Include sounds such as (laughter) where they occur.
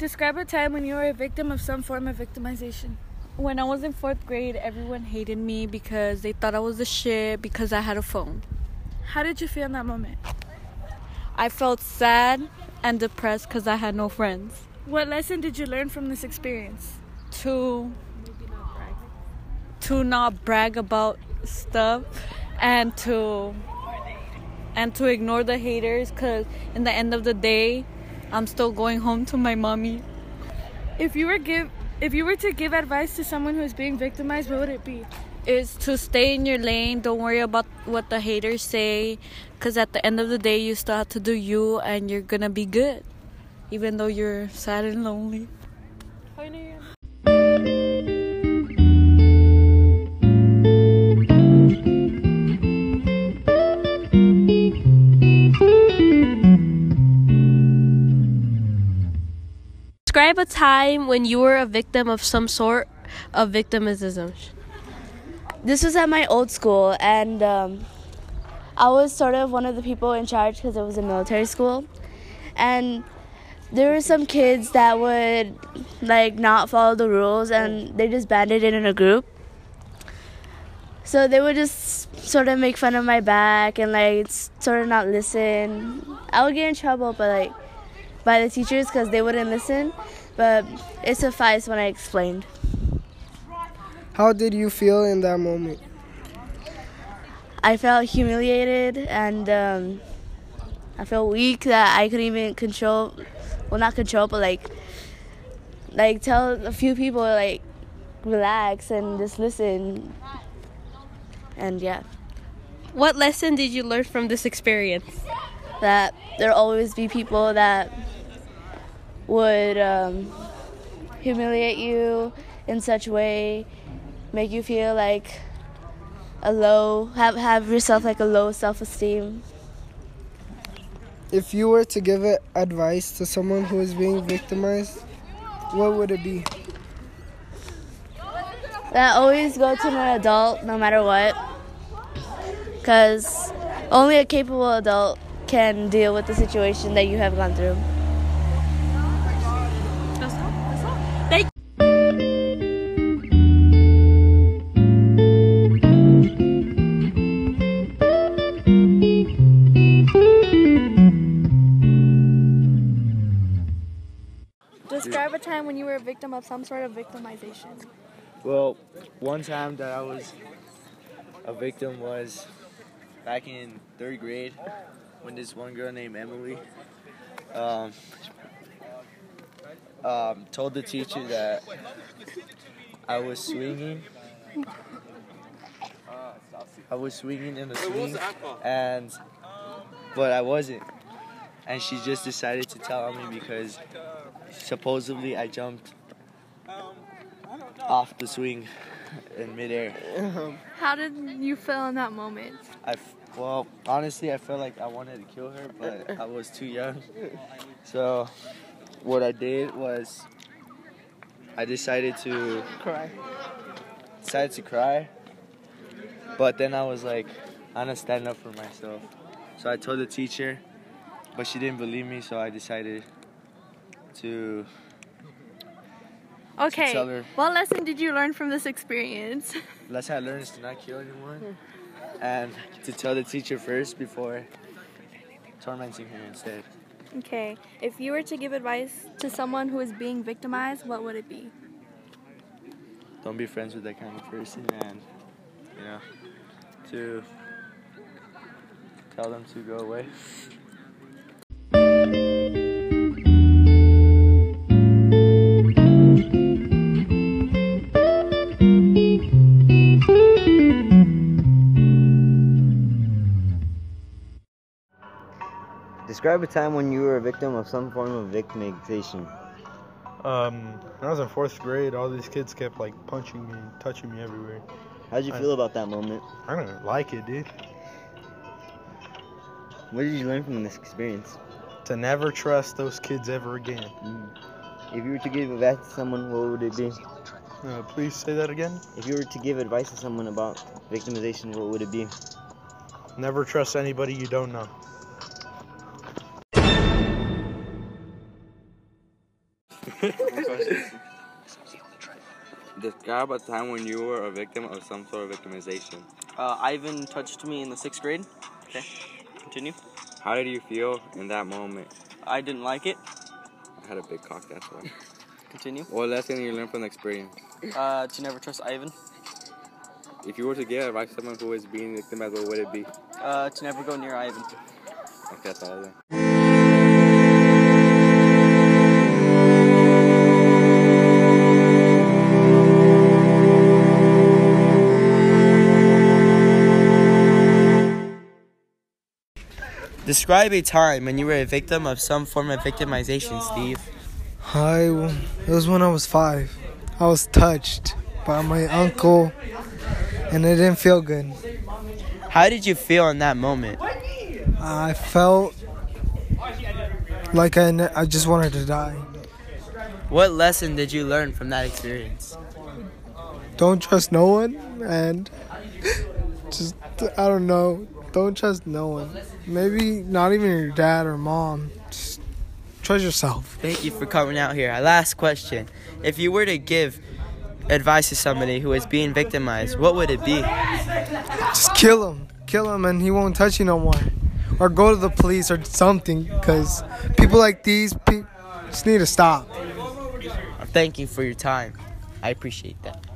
Describe a time when you were a victim of some form of victimization. When I was in fourth grade, everyone hated me because they thought I was a shit because I had a phone. How did you feel in that moment? I felt sad and depressed because I had no friends. What lesson did you learn from this experience? To to not brag about stuff and to and to ignore the haters because in the end of the day i'm still going home to my mommy. If you were give if you were to give advice to someone who is being victimized, what would it be? is to stay in your lane. Don't worry about what the haters say because at the end of the day you still have to do you and you're gonna be good even though you're sad and lonely a time when you were a victim of some sort of victimism. This was at my old school, and um, I was sort of one of the people in charge because it was a military school. And there were some kids that would like not follow the rules, and they just banded in in a group. So they would just sort of make fun of my back and like sort of not listen. I would get in trouble, but like by the teachers because they wouldn't listen. But it sufficed when I explained. How did you feel in that moment? I felt humiliated and um, I felt weak that I couldn't even control, well not control, but like, like tell a few people like, relax and just listen. And yeah, What lesson did you learn from this experience? that there'll always be people that would um, humiliate you in such a way, make you feel like a low, have have yourself like a low self-esteem. If you were to give advice to someone who is being victimized, what would it be? that always go to an adult no matter what because only a capable adult can deal with the situation that you have gone through when you were a victim of some sort of victimization. Well, one time that I was a victim was back in third grade when this one girl named Emily um, um, told the teacher that I was swinging. I was swinging in the swing, and but I wasn't. And she just decided to tell on me because supposedly I jumped off the swing in midair. How did you feel in that moment? I f- well, honestly, I felt like I wanted to kill her, but I was too young. So, what I did was, I decided to Cry. decided to cry. But then I was like, I'm gonna stand up for myself. So I told the teacher, but she didn't believe me. So I decided to Okay. tell her- What lesson did you learn from this experience? (laughs) lesson I learned is to not kill anyone, and to tell the teacher first before tormenting her instead. Okay. If you were to give advice to someone who is being victimized, what would it be? don't be friends with that kind of person and you know to tell them to go away Describe a time when you were a victim of some form of victimization. Um, when I was in fourth grade, all these kids kept like punching me and touching me everywhere. How'd you I- feel about that moment? I don't like it, dude. What did you learn from this experience? To never trust those kids ever again. If you were to give advice to someone, what would it be? Uh, please say that again. If you were to give advice to someone about victimization, what would it be? Never trust anybody you don't know. (laughs) Describe a time when you were a victim of some sort of victimization. Uh, Ivan touched me in the sixth grade. Okay, continue. How did you feel in that moment? I didn't like it. I had a big cock, that's why. Continue. What lesson did you learn from the experience? Uh, to never trust Ivan. If you were to give advice to someone who is being victimized, what would it be? Uh, to never go near Ivan. Okay, that's all Describe a time when you were a victim of some form of victimization, Steve. I, it was when I was five. I was touched by my uncle, and it didn't feel good. How did you feel in that moment? I felt like I, ne- I just wanted to die. What lesson did you learn from that experience? Don't trust no one, and (laughs) just, I don't know, don't trust no one. Maybe not even your dad or mom. Just trust yourself. Thank you for coming out here. Our last question. If you were to give advice to somebody who is being victimized, what would it be? Just kill him. Kill him, and he won't touch you no more. Or go to the police or something, because people like these pe- just need to stop. Thank you for your time. I appreciate that.